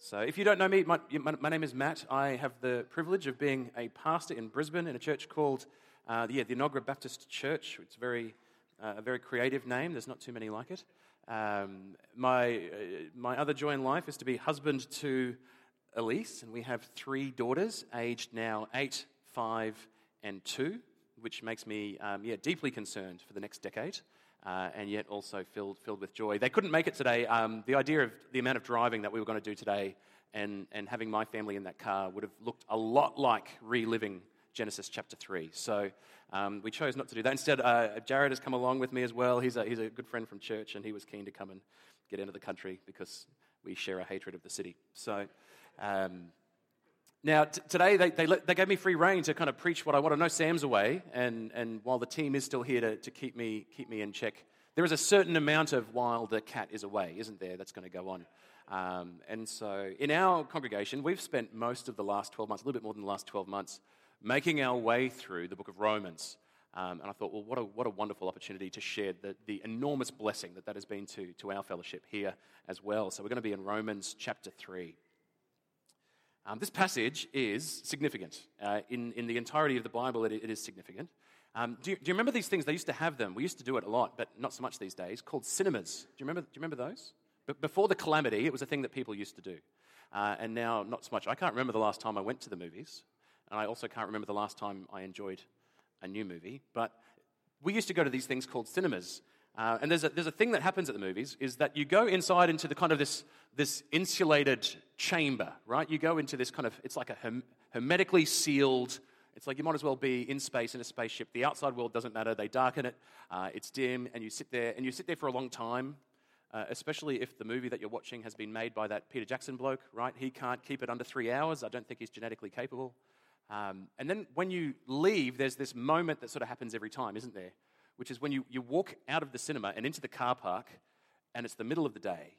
So, if you don't know me, my, my, name is Matt. I have the privilege of being a pastor in Brisbane in a church called uh, the, yeah, the Enoggera Baptist Church. It's very, uh, a very creative name, there's not too many like it. Um, my, uh, my other joy in life is to be husband to Elise, and we have three daughters, aged now eight, five, and two, which makes me um, yeah, deeply concerned for the next decade uh, and yet also filled, filled with joy. They couldn't make it today. Um, the idea of the amount of driving that we were going to do today and, and having my family in that car would have looked a lot like reliving Genesis chapter 3. So um, we chose not to do that. Instead, uh, Jared has come along with me as well. He's a, he's a good friend from church, and he was keen to come and get into the country because we share a hatred of the city. So. Um, now, t- today they, they, they, gave me free reign to kind of preach what I want to know. Sam's away, and, and while the team is still here to, to keep, me, keep me in check, there is a certain amount of while the cat is away, isn't there, that's going to go on. Um, and so in our congregation, we've spent most of the last 12 months, a little bit more than the last 12 months, making our way through the book of Romans. Um, and I thought, well, what a, what a wonderful opportunity to share the, the enormous blessing that that has been to, to our fellowship here as well. So we're going to be in Romans chapter 3. Um, this passage is significant. Uh, in, in the entirety of the Bible, it, it is significant. Um, do, you, do, you, remember these things? They used to have them. We used to do it a lot, but not so much these days, called cinemas. Do you remember, do you remember those? But before the calamity, it was a thing that people used to do. Uh, and now, not so much. I can't remember the last time I went to the movies, and I also can't remember the last time I enjoyed a new movie. But we used to go to these things called cinemas. Uh, and there's a, there's a thing that happens at the movies is that you go inside into the kind of this, this insulated chamber, right? You go into this kind of, it's like a herm- hermetically sealed, it's like you might as well be in space in a spaceship. The outside world doesn't matter. They darken it. Uh, it's dim, and you sit there, and you sit there for a long time. Uh, especially if the movie that you're watching has been made by that Peter Jackson bloke, right? He can't keep it under three hours. I don't think he's genetically capable. Um, and then when you leave, there's this moment that sort of happens every time, isn't there? Which is when you, you walk out of the cinema and into the car park, and it's the middle of the day.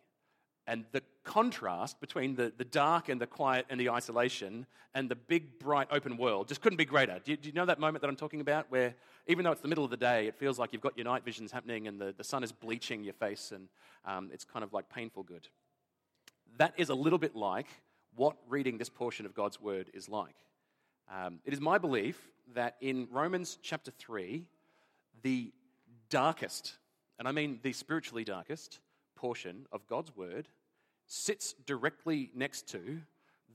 And the contrast between the, the dark and the quiet and the isolation and the big, bright, open world just couldn't be greater. Do you, do you, know that moment that I'm talking about where, even though it's the middle of the day, it feels like you've got your night visions happening and the, the sun is bleaching your face and um, it's kind of like painful good? That is a little bit like what reading this portion of God's word is like. Um, it is my belief that in Romans chapter 3, the darkest, and I mean the spiritually darkest portion of God's word sits directly next to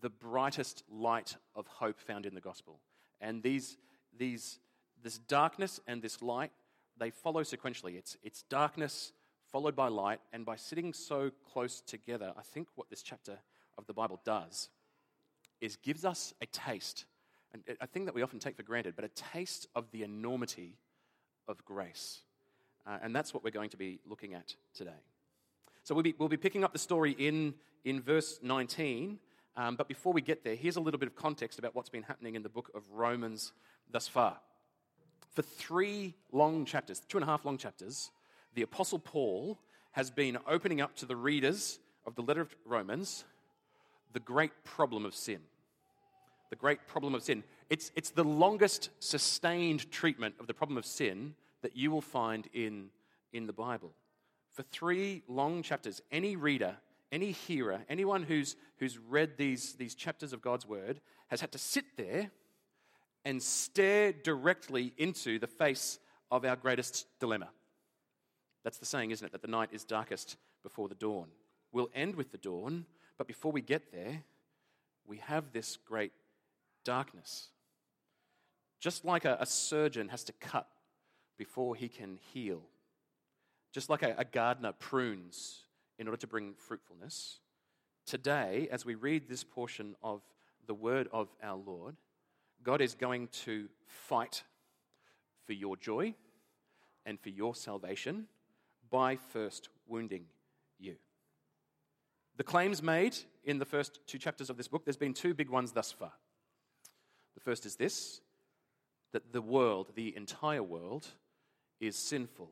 the brightest light of hope found in the gospel. And these, these, this darkness and this light, they follow sequentially. It's, it's darkness followed by light, and by sitting so close together, I think what this chapter of the Bible does is gives us a taste, and a thing that we often take for granted, but a taste of the enormity of grace. Uh, and that's what we're going to be looking at today. So we'll be, we'll be picking up the story in, in verse 19. Um, but before we get there, here's a little bit of context about what's been happening in the book of Romans thus far. For three long chapters, two and a half long chapters, the Apostle Paul has been opening up to the readers of the letter of Romans the great problem of sin. The great problem of sin. It's, it's the longest sustained treatment of the problem of sin that you will find in, in the Bible. For three long chapters, any reader, any hearer, anyone who's, who's read these, these chapters of God's Word has had to sit there and stare directly into the face of our greatest dilemma. That's the saying, isn't it? That the night is darkest before the dawn. We'll end with the dawn, but before we get there, we have this great darkness. Just like a, a surgeon has to cut before he can heal, just like a, a gardener prunes in order to bring fruitfulness, today, as we read this portion of the word of our Lord, God is going to fight for your joy and for your salvation by first wounding you. The claims made in the first two chapters of this book, there's been two big ones thus far. The first is this that the world, the entire world, is sinful.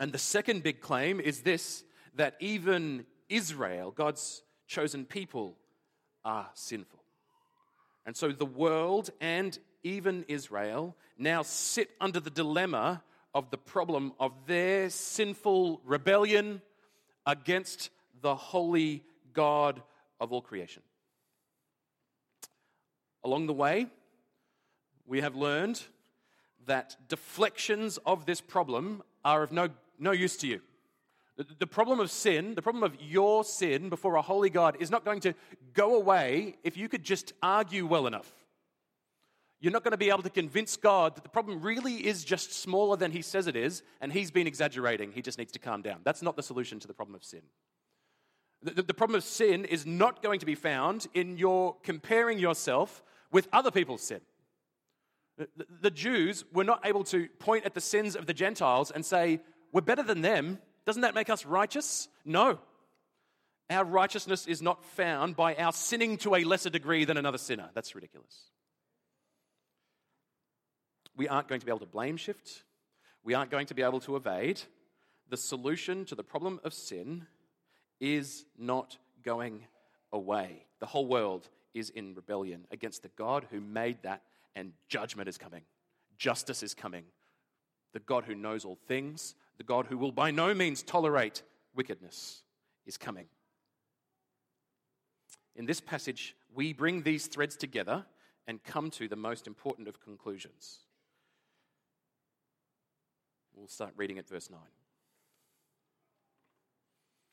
And the second big claim is this that even Israel, God's chosen people, are sinful. And so the world and even Israel now sit under the dilemma of the problem of their sinful rebellion against the holy God of all creation. Along the way, we have learned that deflections of this problem are of no, no use to you. The, problem of sin, the problem of your sin before a holy God, is not going to go away if you could just argue well enough. You're not going to be able to convince God that the problem really is just smaller than He says it is, and He's been exaggerating. He just needs to calm down. That's not the solution to the problem of sin. The, the problem of sin is not going to be found in your comparing yourself with other people's sin. The, Jews were not able to point at the sins of the Gentiles and say, We're better than them. Doesn't that make us righteous? No. Our righteousness is not found by our sinning to a lesser degree than another sinner. That's ridiculous. We aren't going to be able to blame shift. We aren't going to be able to evade. The solution to the problem of sin is not going away. The whole world is in rebellion against the God who made that, and judgment is coming. Justice is coming. The God who knows all things, the God who will by no means tolerate wickedness, is coming. In this passage, we bring these threads together and come to the most important of conclusions. We'll start reading at verse 9.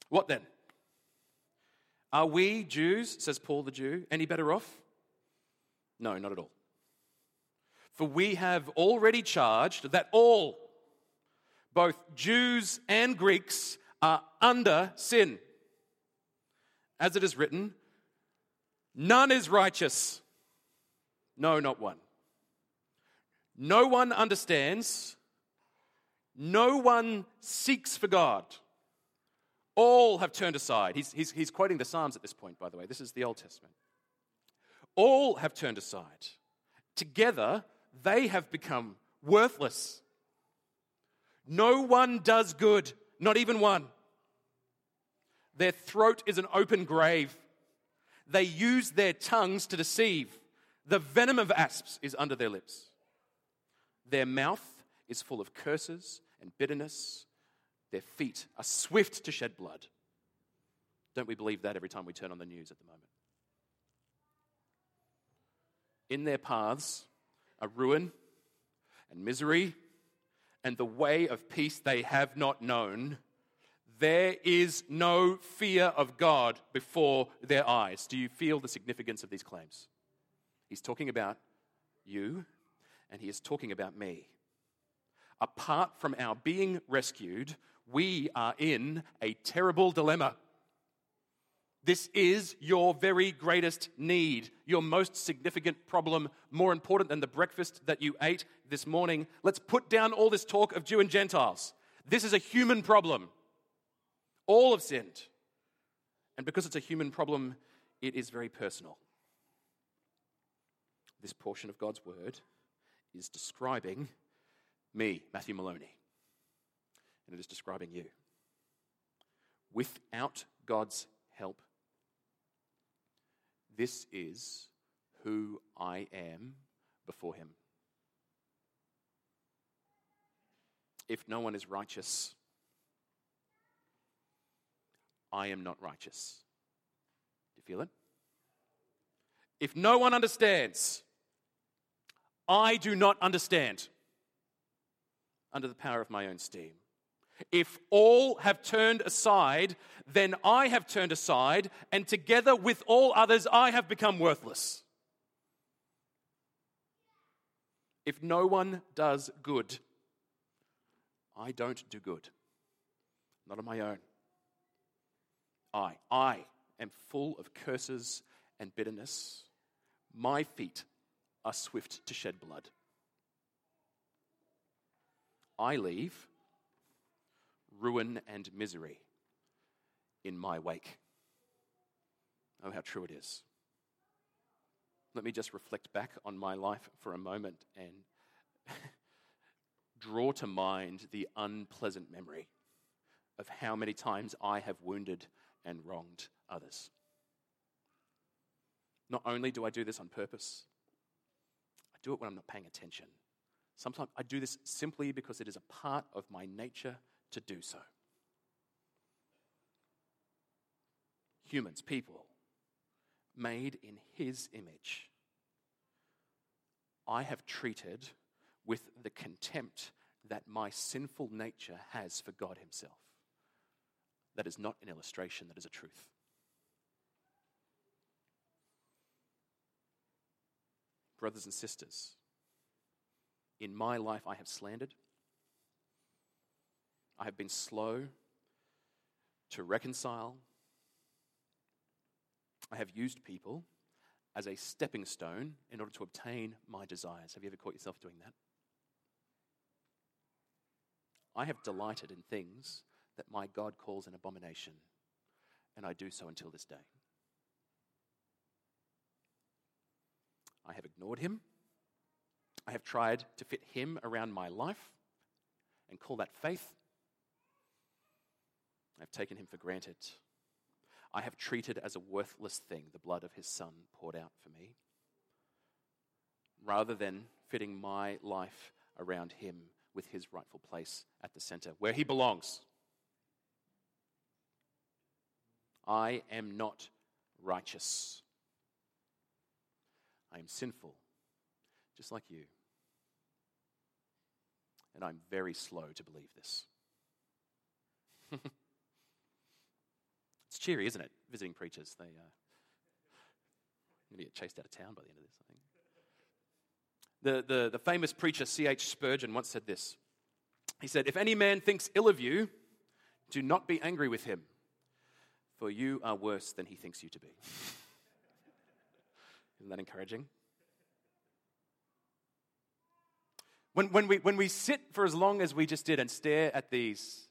What then? Are we Jews, says Paul the Jew, any better off? No, not at all. For we have already charged that all, both Jews and Greeks, are under sin. As it is written, none is righteous. No, not one. No one understands. No one seeks for God. All have turned aside. He's, he's, he's quoting the Psalms at this point, by the way. This is the Old Testament. All have turned aside. Together, they have become worthless. No one does good, not even one. Their throat is an open grave. They use their tongues to deceive. The venom of asps is under their lips. Their mouth is full of curses and bitterness. Their feet are swift to shed blood. Don't we believe that every time we turn on the news at the moment? In their paths are ruin and misery, and the way of peace they have not known. There is no fear of God before their eyes. Do you feel the significance of these claims? He's talking about you, and he is talking about me. Apart from our being rescued, we are in a terrible dilemma. This is your very greatest need, your most significant problem, more important than the breakfast that you ate this morning. Let's put down all this talk of Jew and Gentiles. This is a human problem. All have sinned. And because it's a human problem, it is very personal. This portion of God's word is describing me, Matthew Maloney and it is describing you. Without God's help, this is who I am before Him. If no one is righteous, I am not righteous. Do you feel it? If no one understands, I do not understand under the power of my own steam. If all have turned aside, then I have turned aside, and together with all others, I have become worthless. If no one does good, I don't do good. Not on my own. I, I am full of curses and bitterness. My feet are swift to shed blood. I leave ruin and misery in my wake. Oh, how true it is. Let me just reflect back on my life for a moment and draw to mind the unpleasant memory of how many times I have wounded and wronged others. Not only do I do this on purpose, I do it when I'm not paying attention. Sometimes I do this simply because it is a part of my nature to do so. Humans, people, made in his image, I have treated with the contempt that my sinful nature has for God himself. That is not an illustration, that is a truth. Brothers and sisters, in my life I have slandered. I have been slow to reconcile. I have used people as a stepping stone in order to obtain my desires. Have you ever caught yourself doing that? I have delighted in things that my God calls an abomination, and I do so until this day. I have ignored him. I have tried to fit him around my life and call that faith. I've taken him for granted. I have treated as a worthless thing the blood of his son poured out for me, rather than fitting my life around him with his rightful place at the center, where he belongs. I am not righteous. I am sinful, just like you. And I'm very slow to believe this. it's cheery, isn't it? Visiting preachers. They, uh, going to get chased out of town by the end of this, I think. The, the, the famous preacher C.H. Spurgeon once said this. He said, If any man thinks ill of you, do not be angry with him, for you are worse than he thinks you to be. Isn't that encouraging? When, when, we, when we sit for as long as we just did and stare at these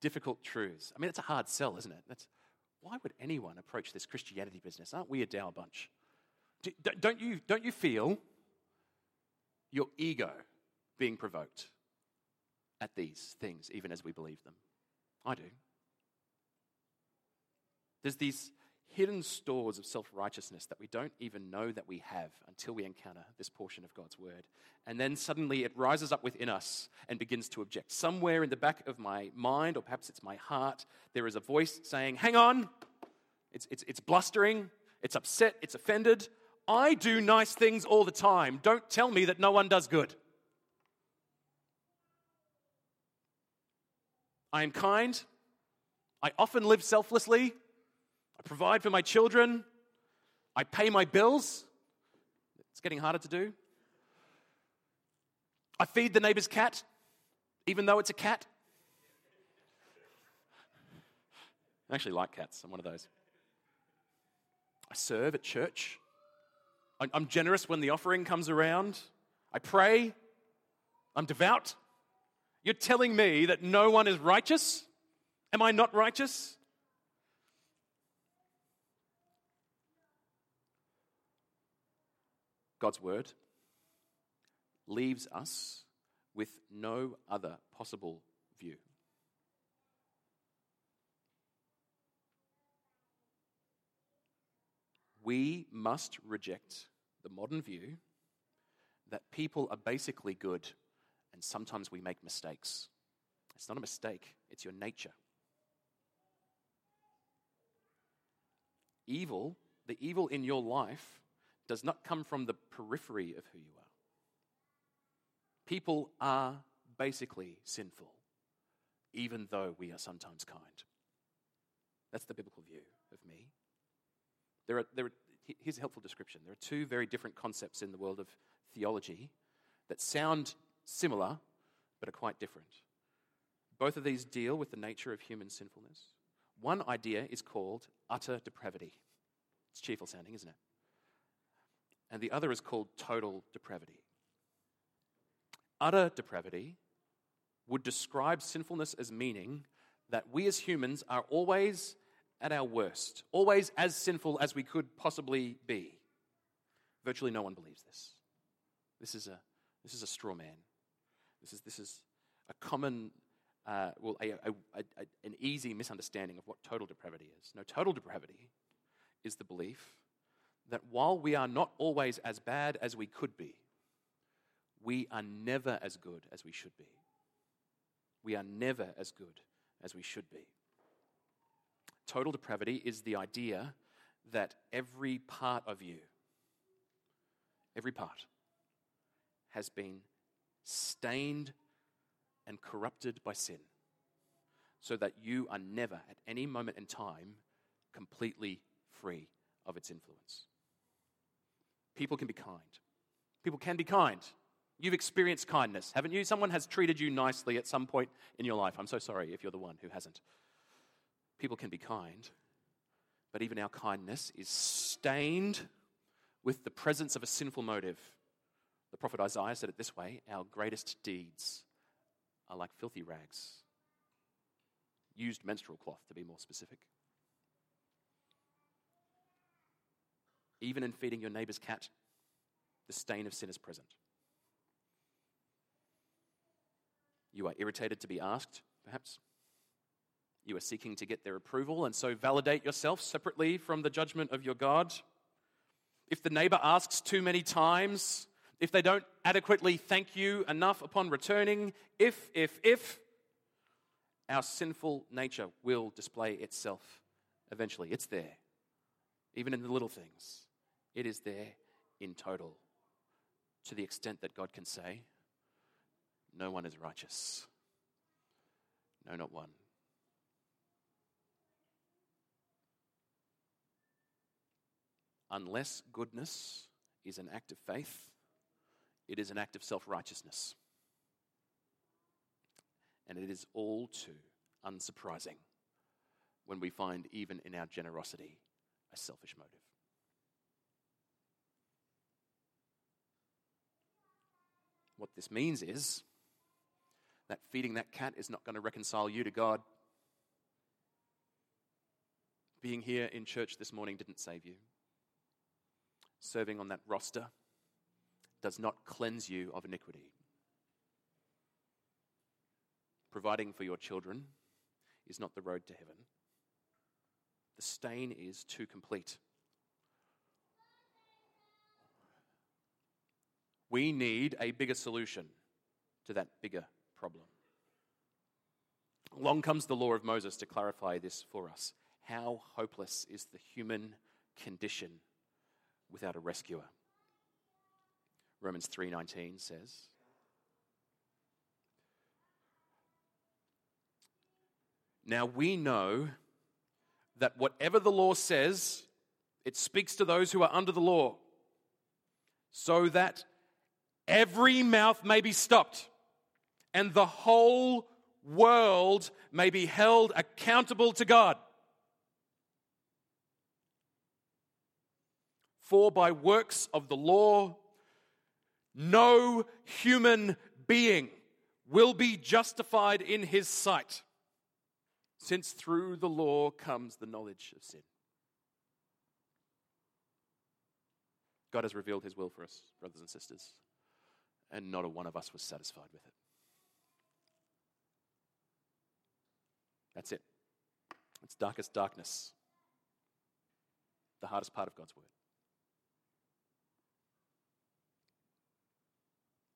difficult truths, I mean, it's a hard sell, isn't it? That's, why would anyone approach this Christianity business? Aren't we a dour bunch? Do, don't, you, don't you feel your ego being provoked at these things, even as we believe them? I do. There's these hidden stores of self righteousness that we don't even know that we have until we encounter this portion of God's word. And then suddenly it rises up within us and begins to object. Somewhere in the back of my mind, or perhaps it's my heart, there is a voice saying, Hang on! It's, it's, it's blustering, it's upset, it's offended. I do nice things all the time. Don't tell me that no one does good. I am kind. I often live selflessly. I provide for my children. I pay my bills. It's getting harder to do. I feed the neighbor's cat, even though it's a cat. I actually like cats. I'm one of those. I serve at church. I'm generous when the offering comes around. I pray. I'm devout. You're telling me that no one is righteous? Am I not righteous? God's word leaves us with no other possible view. We must reject the modern view that people are basically good and sometimes we make mistakes. It's not a mistake, it's your nature. Evil, the evil in your life, does not come from the periphery of who you are. People are basically sinful, even though we are sometimes kind. That's the biblical view of me. There are, there are, here's a helpful description. There are two very different concepts in the world of theology that sound similar but are quite different. Both of these deal with the nature of human sinfulness. One idea is called utter depravity. It's cheerful sounding, isn't it? And the other is called total depravity. Utter depravity would describe sinfulness as meaning that we as humans are always at our worst, always as sinful as we could possibly be. Virtually no one believes this. This is a, this is a straw man. This is, this is a common, uh, well, a, a, a, an easy misunderstanding of what total depravity is. No, total depravity is the belief that while we are not always as bad as we could be, we are never as good as we should be. We are never as good as we should be. Total depravity is the idea that every part of you, every part, has been stained and corrupted by sin, so that you are never, at any moment in time, completely free of its influence. People can be kind. People can be kind. You've experienced kindness, haven't you? Someone has treated you nicely at some point in your life. I'm so sorry if you're the one who hasn't. People can be kind, but even our kindness is stained with the presence of a sinful motive. The prophet Isaiah said it this way Our greatest deeds are like filthy rags, used menstrual cloth to be more specific. Even in feeding your neighbor's cat, the stain of sin is present. You are irritated to be asked, perhaps. You are seeking to get their approval and so validate yourself separately from the judgment of your God. If the neighbor asks too many times, if they don't adequately thank you enough upon returning, if, if, if, our sinful nature will display itself eventually. It's there, even in the little things. It is there in total to the extent that God can say, No one is righteous. No, not one. Unless goodness is an act of faith, it is an act of self righteousness. And it is all too unsurprising when we find, even in our generosity, a selfish motive. What this means is that feeding that cat is not going to reconcile you to God. Being here in church this morning didn't save you. Serving on that roster does not cleanse you of iniquity. Providing for your children is not the road to heaven. The stain is too complete. We need a bigger solution to that bigger problem. Along comes the law of Moses to clarify this for us. How hopeless is the human condition without a rescuer? Romans 3:19 says, Now we know that whatever the law says, it speaks to those who are under the law, so that every mouth may be stopped, and the whole world may be held accountable to God. For by works of the law, no human being will be justified in his sight, since through the law comes the knowledge of sin. God has revealed his will for us, brothers and sisters and not a one of us was satisfied with it. That's it. It's darkest darkness. The hardest part of God's word.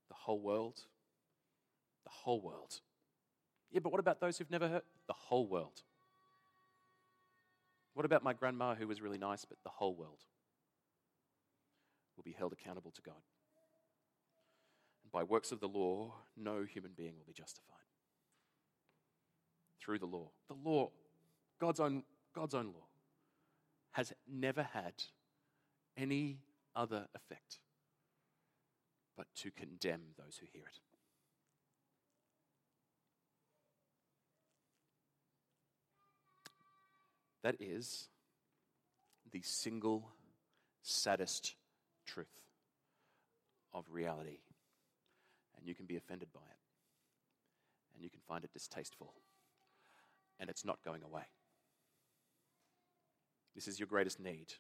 The whole world. The whole world. Yeah, but what about those who've never heard? The whole world. What about my grandma who was really nice, but the whole world will be held accountable to God? By works of the law, no human being will be justified. Through the law. The law, God's own, God's own law, has never had any other effect but to condemn those who hear it. That is the single saddest truth of reality and you can be offended by it. And you can find it distasteful. And it's not going away. This is your greatest need.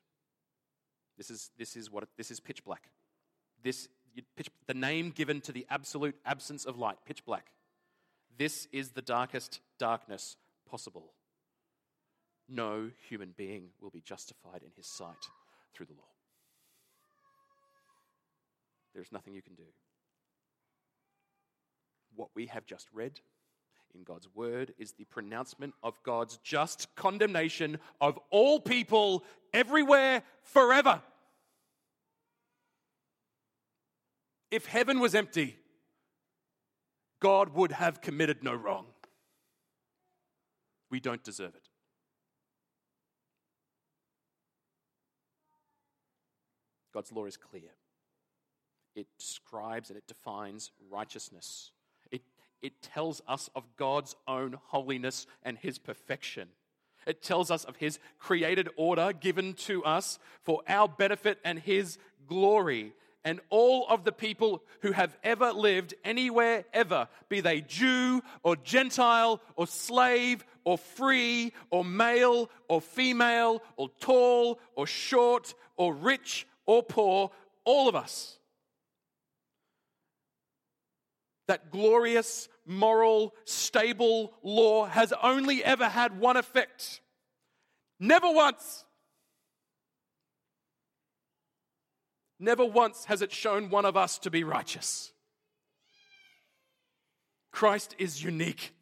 This is, this is, what, this is pitch black. This, pitch, the name given to the absolute absence of light, pitch black. This is the darkest darkness possible. No human being will be justified in his sight through the law. There's nothing you can do what we have just read in God's word is the pronouncement of God's just condemnation of all people everywhere forever. If heaven was empty, God would have committed no wrong. We don't deserve it. God's law is clear. It describes and it defines righteousness. It, tells us of God's own holiness and his perfection. It tells us of his created order given to us for our benefit and his glory. And all of the people who have ever lived anywhere, ever, be they Jew or Gentile or slave or free or male or female or tall or short or rich or poor, all of us. That glorious, moral, stable law has only ever had one effect. Never once. Never once has it shown one of us to be righteous. Christ is unique.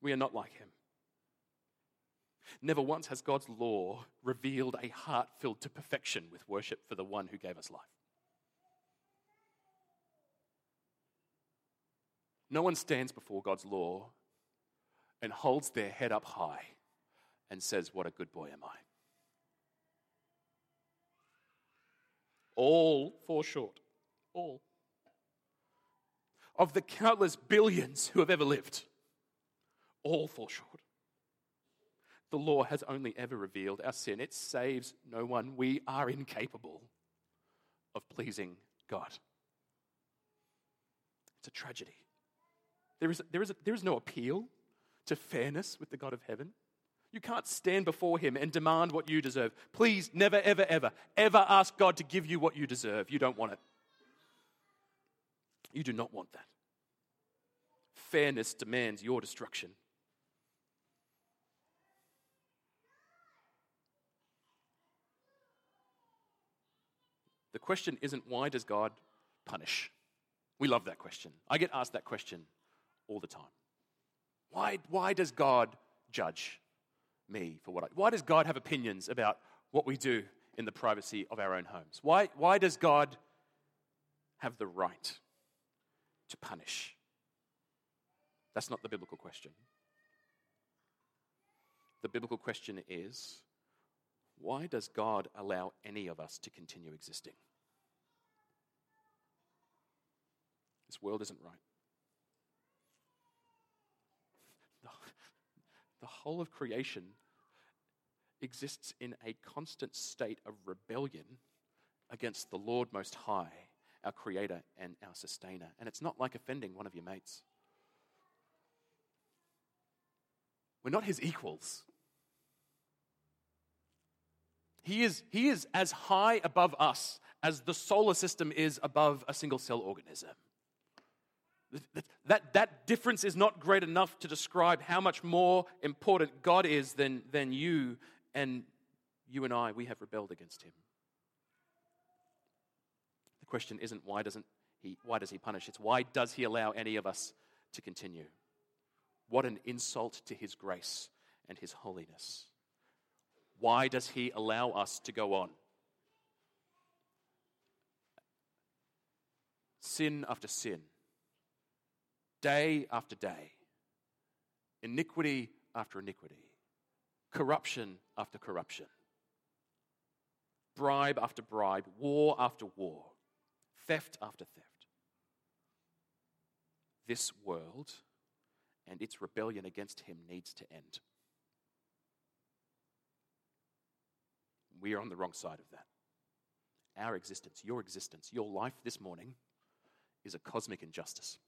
We are not like him. Never once has God's law revealed a heart filled to perfection with worship for the one who gave us life. No one stands before God's law and holds their head up high and says, What a good boy am I. All fall short. All. Of the countless billions who have ever lived, all fall short. The law has only ever revealed our sin. It saves no one. We are incapable of pleasing God. It's a tragedy. There is, there, is a, there is no appeal to fairness with the God of heaven. You can't stand before Him and demand what you deserve. Please, never, ever, ever, ever ask God to give you what you deserve. You don't want it. You do not want that. Fairness demands your destruction. The question isn't why does God punish? We love that question. I get asked that question all the time. Why, why does God judge me for what I why does God have opinions about what we do in the privacy of our own homes? Why, why does God have the right to punish? That's not the biblical question. The biblical question is why does God allow any of us to continue existing? This world isn't right. The, the whole of creation exists in a constant state of rebellion against the Lord Most High, our Creator and our Sustainer. And it's not like offending one of your mates. We're not His equals. He is, he is as high above us as the solar system is above a single cell organism. That, that difference is not great enough to describe how much more important God is than, than you and you and I. We have rebelled against him. The question isn't why, doesn't he, why does he punish? It's why does he allow any of us to continue? What an insult to his grace and his holiness. Why does he allow us to go on? Sin after sin, day after day, iniquity after iniquity, corruption after corruption, bribe after bribe, war after war, theft after theft. This world and its rebellion against him needs to end. We are on the wrong side of that. Our existence, your existence, your life this morning is a cosmic injustice.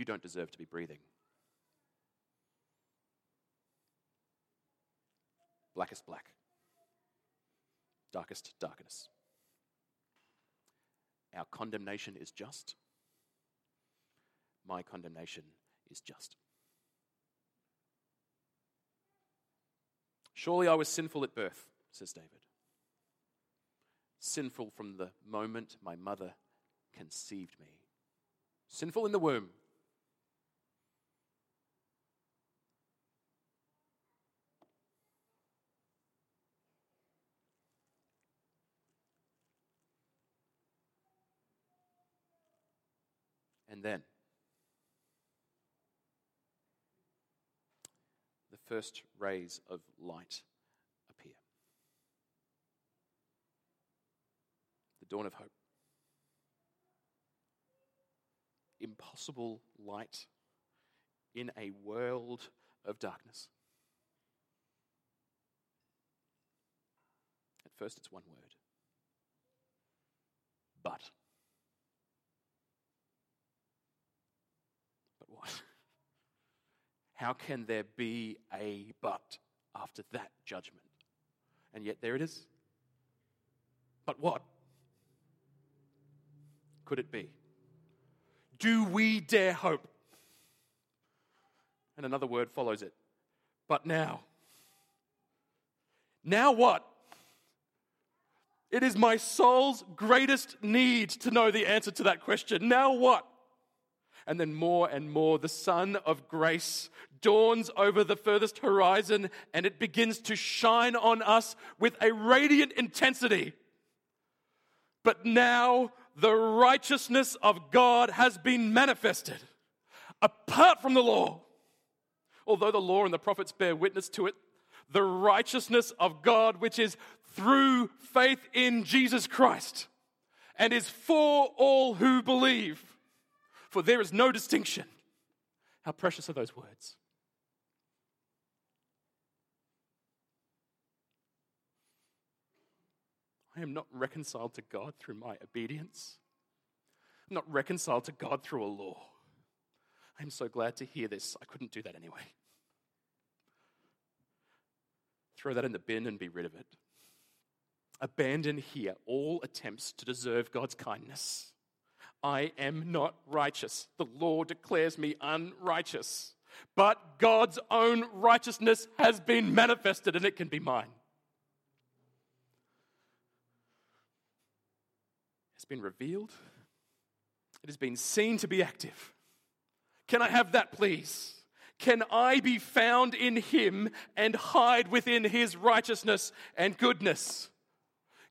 You don't deserve to be breathing. Blackest black, darkest darkness. Our condemnation is just. My condemnation is just. Surely I was sinful at birth, says David. sinful from the moment my mother conceived me. Sinful in the womb. And then, the first rays of light appear. The dawn of hope. Impossible light in a world of darkness. At first, it's one word. But. what? How can there be a but after that judgment? And yet there it is. But what? Could it be? Do we dare hope? And another word follows it. But now. Now what? It is my soul's greatest need to know the answer to that question. Now what? And then more and more the sun of grace dawns over the furthest horizon and it begins to shine on us with a radiant intensity. But now the righteousness of God has been manifested apart from the law. Although the law and the prophets bear witness to it, the righteousness of God, which is through faith in Jesus Christ and is for all who believe for there is no distinction. How precious are those words? I am not reconciled to God through my obedience. I'm not reconciled to God through a law. I'm so glad to hear this. I couldn't do that anyway. Throw that in the bin and be rid of it. Abandon here all attempts to deserve God's kindness. I am not righteous. The law declares me unrighteous. But God's own righteousness has been manifested and it can be mine. It's been revealed, it has been seen to be active. Can I have that, please? Can I be found in Him and hide within His righteousness and goodness?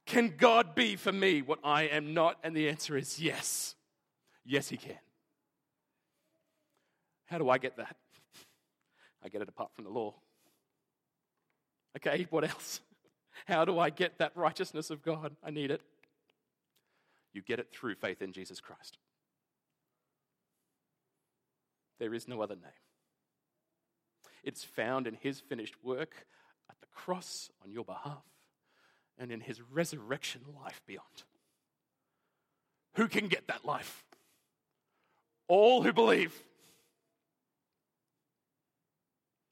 Can God be for me what I am not? And the answer is yes. Yes, He can. How do I get that? I get it apart from the law. Okay, what else? How do I get that righteousness of God? I need it. You get it through faith in Jesus Christ. There is no other name. It's found in his finished work at the cross on your behalf and in his resurrection life beyond. Who can get that life? All who believe.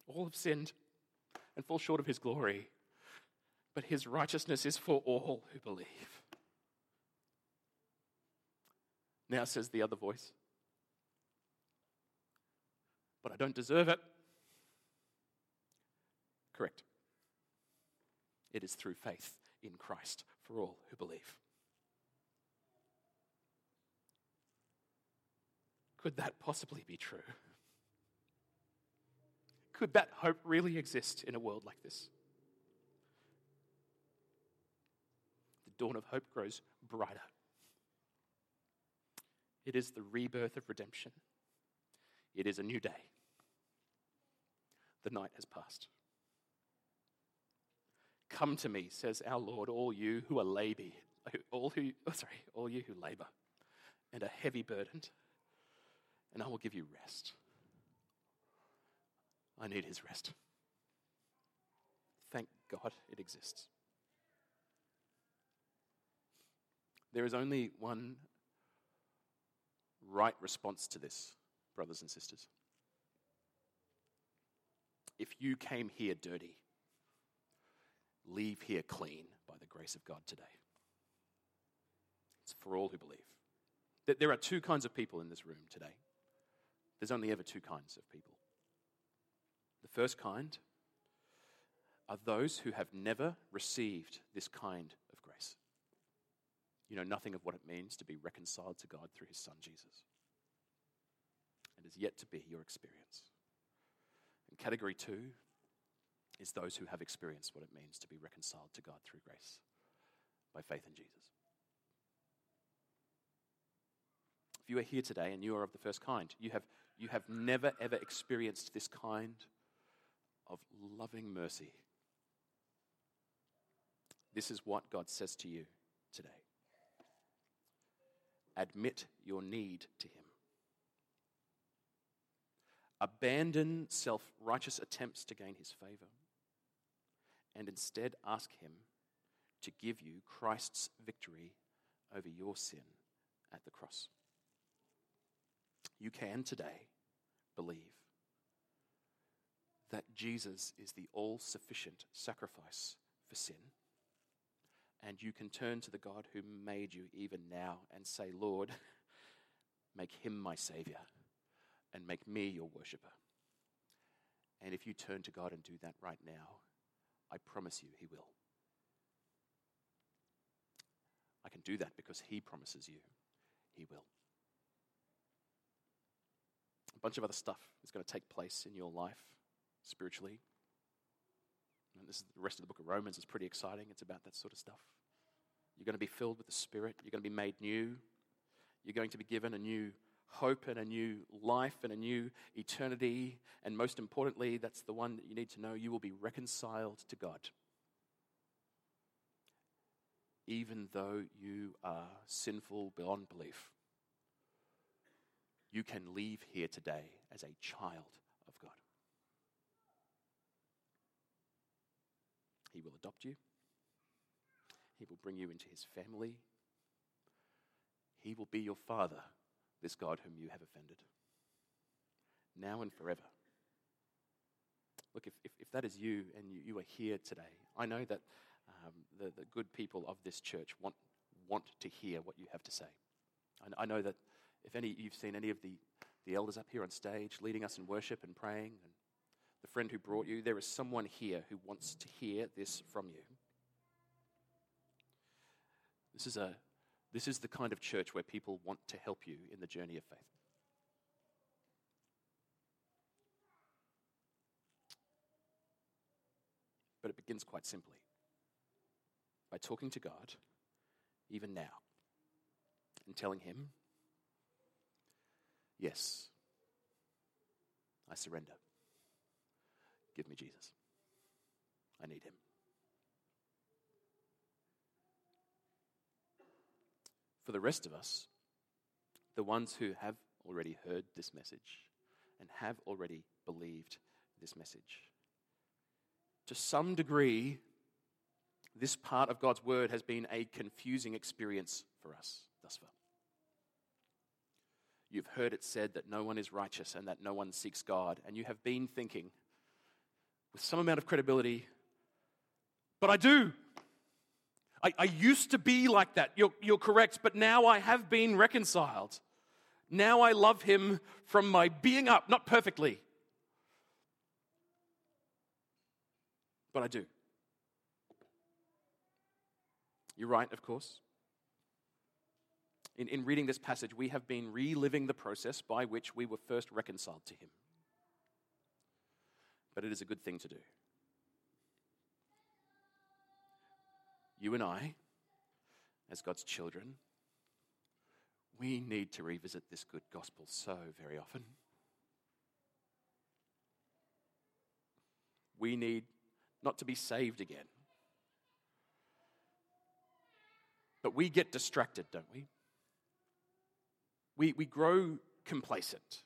All have sinned and fall short of his glory, but his righteousness is for all who believe. Now says the other voice, but I don't deserve it. Correct. It is through faith in Christ for all who believe. Could that possibly be true? Could that hope really exist in a world like this? The dawn of hope grows brighter. It is the rebirth of redemption. It is a new day. The night has passed. Come to me, says our Lord, all you who are labor, all who oh, sorry, all you who labor and are heavy burdened, and I will give you rest. I need his rest. Thank God it exists. There is only one right response to this, brothers and sisters. If you came here dirty, leave here clean by the grace of God today. It's for all who believe. That there are two kinds of people in this room today. There's only ever two kinds of people. The first kind are those who have never received this kind of grace. You know nothing of what it means to be reconciled to God through his Son Jesus. And is yet to be your experience. And category two is those who have experienced what it means to be reconciled to God through grace by faith in Jesus. If you are here today and you are of the first kind, you have, you have never ever experienced this kind of loving mercy. This is what God says to you today. Admit your need to Him. Abandon self righteous attempts to gain His favor and instead ask Him to give you Christ's victory over your sin at the cross. You can today believe that Jesus is the all sufficient sacrifice for sin. And you can turn to the God who made you even now and say, Lord, make him my Savior and make me your worshiper. And if you turn to God and do that right now, I promise you he will. I can do that because he promises you he will. Bunch of other stuff is going to take place in your life spiritually. And this is the rest of the book of Romans is pretty exciting. It's about that sort of stuff. You're going to be filled with the Spirit. You're going to be made new. You're going to be given a new hope and a new life and a new eternity. And most importantly, that's the one that you need to know you will be reconciled to God. Even though you are sinful beyond belief, you can leave here today as a child of God. He will adopt you. He will bring you into his family. He will be your father, this God whom you have offended, now and forever. Look, if, if, if that is you and you, you, are here today, I know that um, the, the good people of this church want, want to hear what you have to say. I, I know that if any you've seen any of the, the elders up here on stage leading us in worship and praying, and the friend who brought you, there is someone here who wants to hear this from you. This is, a, this is the kind of church where people want to help you in the journey of faith. But it begins quite simply by talking to God, even now, and telling Him, Yes, I surrender. Give me Jesus. I need him. For the rest of us, the ones who have already heard this message and have already believed this message, to some degree, this part of God's word has been a confusing experience for us thus far. You've heard it said that no one is righteous and that no one seeks God. And you have been thinking, with some amount of credibility, but I do. I, I used to be like that. You're, you're correct, but now I have been reconciled. Now I love him from my being up, not perfectly, but I do. You're right, of course in, in reading this passage, we have been reliving the process by which we were first reconciled to Him. But it is a good thing to do. You and I, as God's children, we need to revisit this good gospel so very often. We need not to be saved again. But we get distracted, don't we? We, we grow complacent.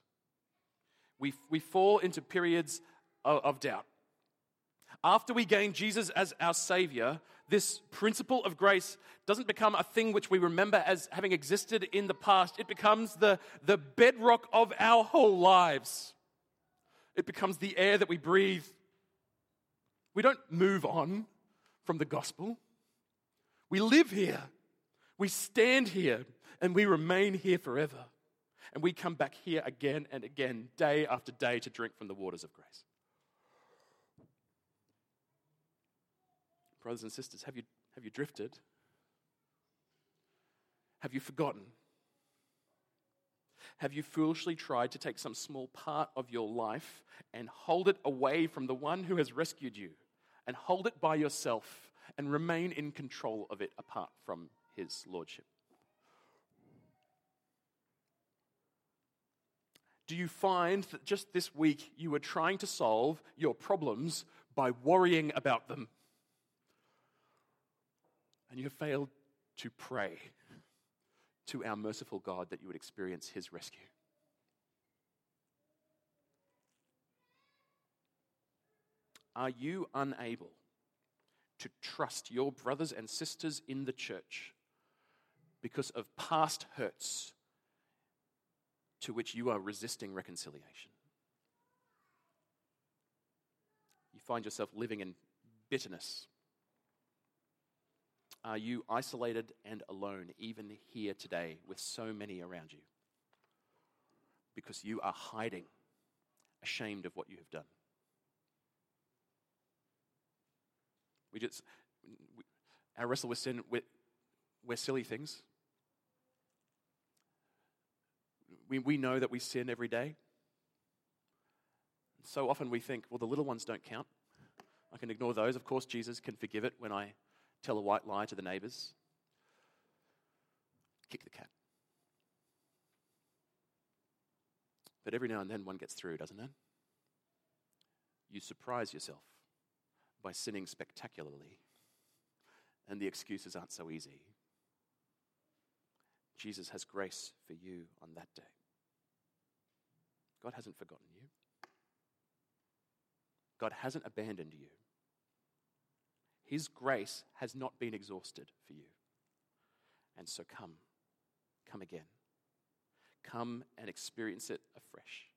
We, we fall into periods of, of doubt. After we gain Jesus as our Savior, this principle of grace doesn't become a thing which we remember as having existed in the past. It becomes the, the bedrock of our whole lives. It becomes the air that we breathe. We don't move on from the gospel. We live here. We stand here and we remain here forever. And we come back here again and again, day after day, to drink from the waters of grace. Brothers and sisters, have you, have you drifted? Have you forgotten? Have you foolishly tried to take some small part of your life and hold it away from the one who has rescued you and hold it by yourself and remain in control of it apart from his lordship? Do you find that just this week you were trying to solve your problems by worrying about them? And you have failed to pray to our merciful God that you would experience his rescue. Are you unable to trust your brothers and sisters in the church because of past hurts to which you are resisting reconciliation? You find yourself living in bitterness are you isolated and alone, even here today, with so many around you? Because you are hiding, ashamed of what you have done. We just, we, our wrestle with sin, we're, we're silly things. We, we know that we sin every day. So often we think, well, the little ones don't count. I can ignore those. Of course, Jesus can forgive it when I tell a white lie to the neighbors, kick the cat. But every now and then one gets through, doesn't it? You surprise yourself by sinning spectacularly, and the excuses aren't so easy. Jesus has grace for you on that day. God hasn't forgotten you. God hasn't abandoned you. His grace has not been exhausted for you. And so come, come again. Come and experience it afresh.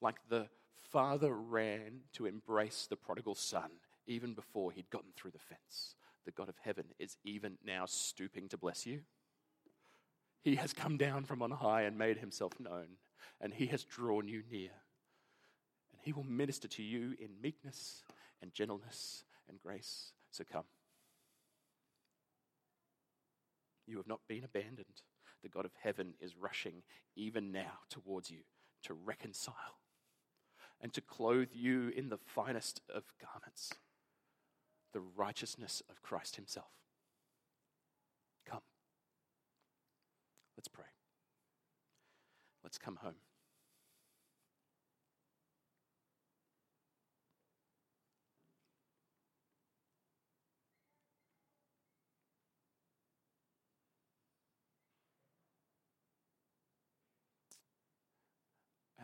Like the father ran to embrace the prodigal son even before he'd gotten through the fence. The God of heaven is even now stooping to bless you. He has come down from on high and made himself known, and he has drawn you near. And he will minister to you in meekness and gentleness and grace. So come. You have not been abandoned. The God of heaven is rushing even now towards you to reconcile and to clothe you in the finest of garments, the righteousness of Christ Himself. Come. Let's pray. Let's come home.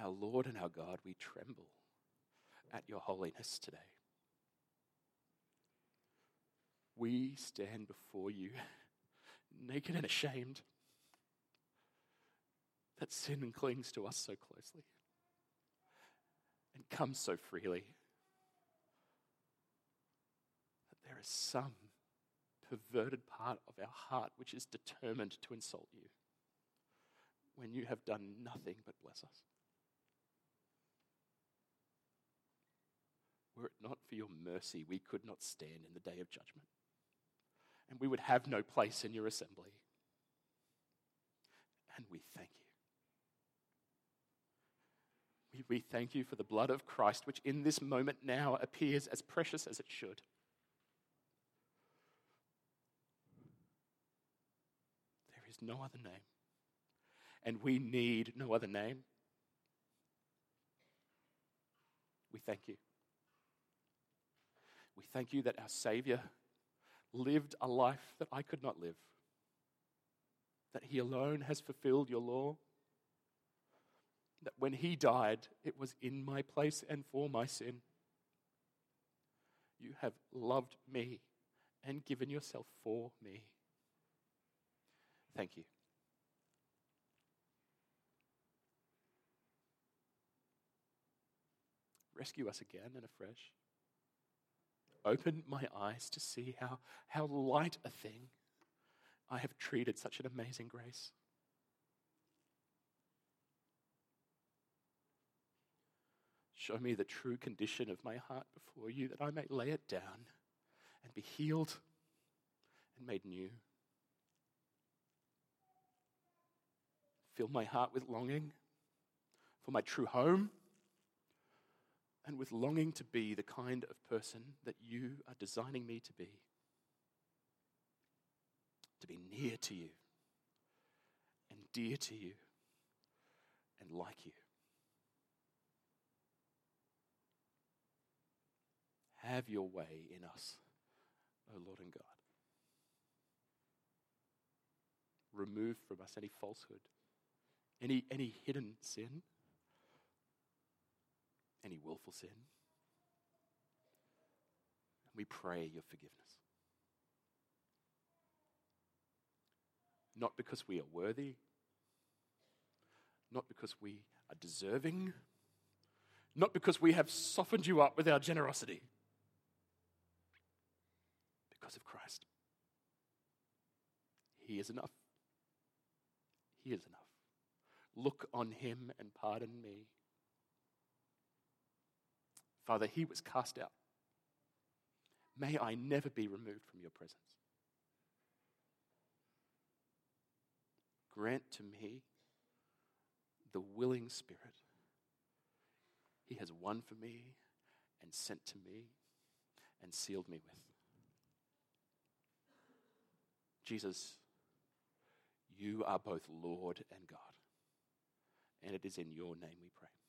Our Lord and our God, we tremble at your holiness today. We stand before you naked and ashamed that sin clings to us so closely and comes so freely. That there is some perverted part of our heart which is determined to insult you when you have done nothing but bless us. Were it not for your mercy, we could not stand in the day of judgment. And we would have no place in your assembly. And we thank you. We, we thank you for the blood of Christ, which in this moment now appears as precious as it should. There is no other name. And we need no other name. We thank you. We thank you that our Savior lived a life that I could not live, that He alone has fulfilled your law, that when He died, it was in my place and for my sin. You have loved me and given yourself for me. Thank you. Rescue us again and afresh Open my eyes to see how, how light a thing I have treated such an amazing grace. Show me the true condition of my heart before you that I may lay it down and be healed and made new. fill my heart with longing for my true home and with longing to be the kind of person that you are designing me to be. To be near to you and dear to you and like you. Have your way in us, O Lord and God. Remove from us any falsehood, any, any hidden sin, any willful sin. And we pray your forgiveness. Not because we are worthy, not because we are deserving, not because we have softened you up with our generosity, because of Christ. He is enough. He is enough. Look on him and pardon me. Father, he was cast out. May I never be removed from your presence. Grant to me the willing spirit he has won for me and sent to me and sealed me with. Jesus, you are both Lord and God. And it is in your name we pray.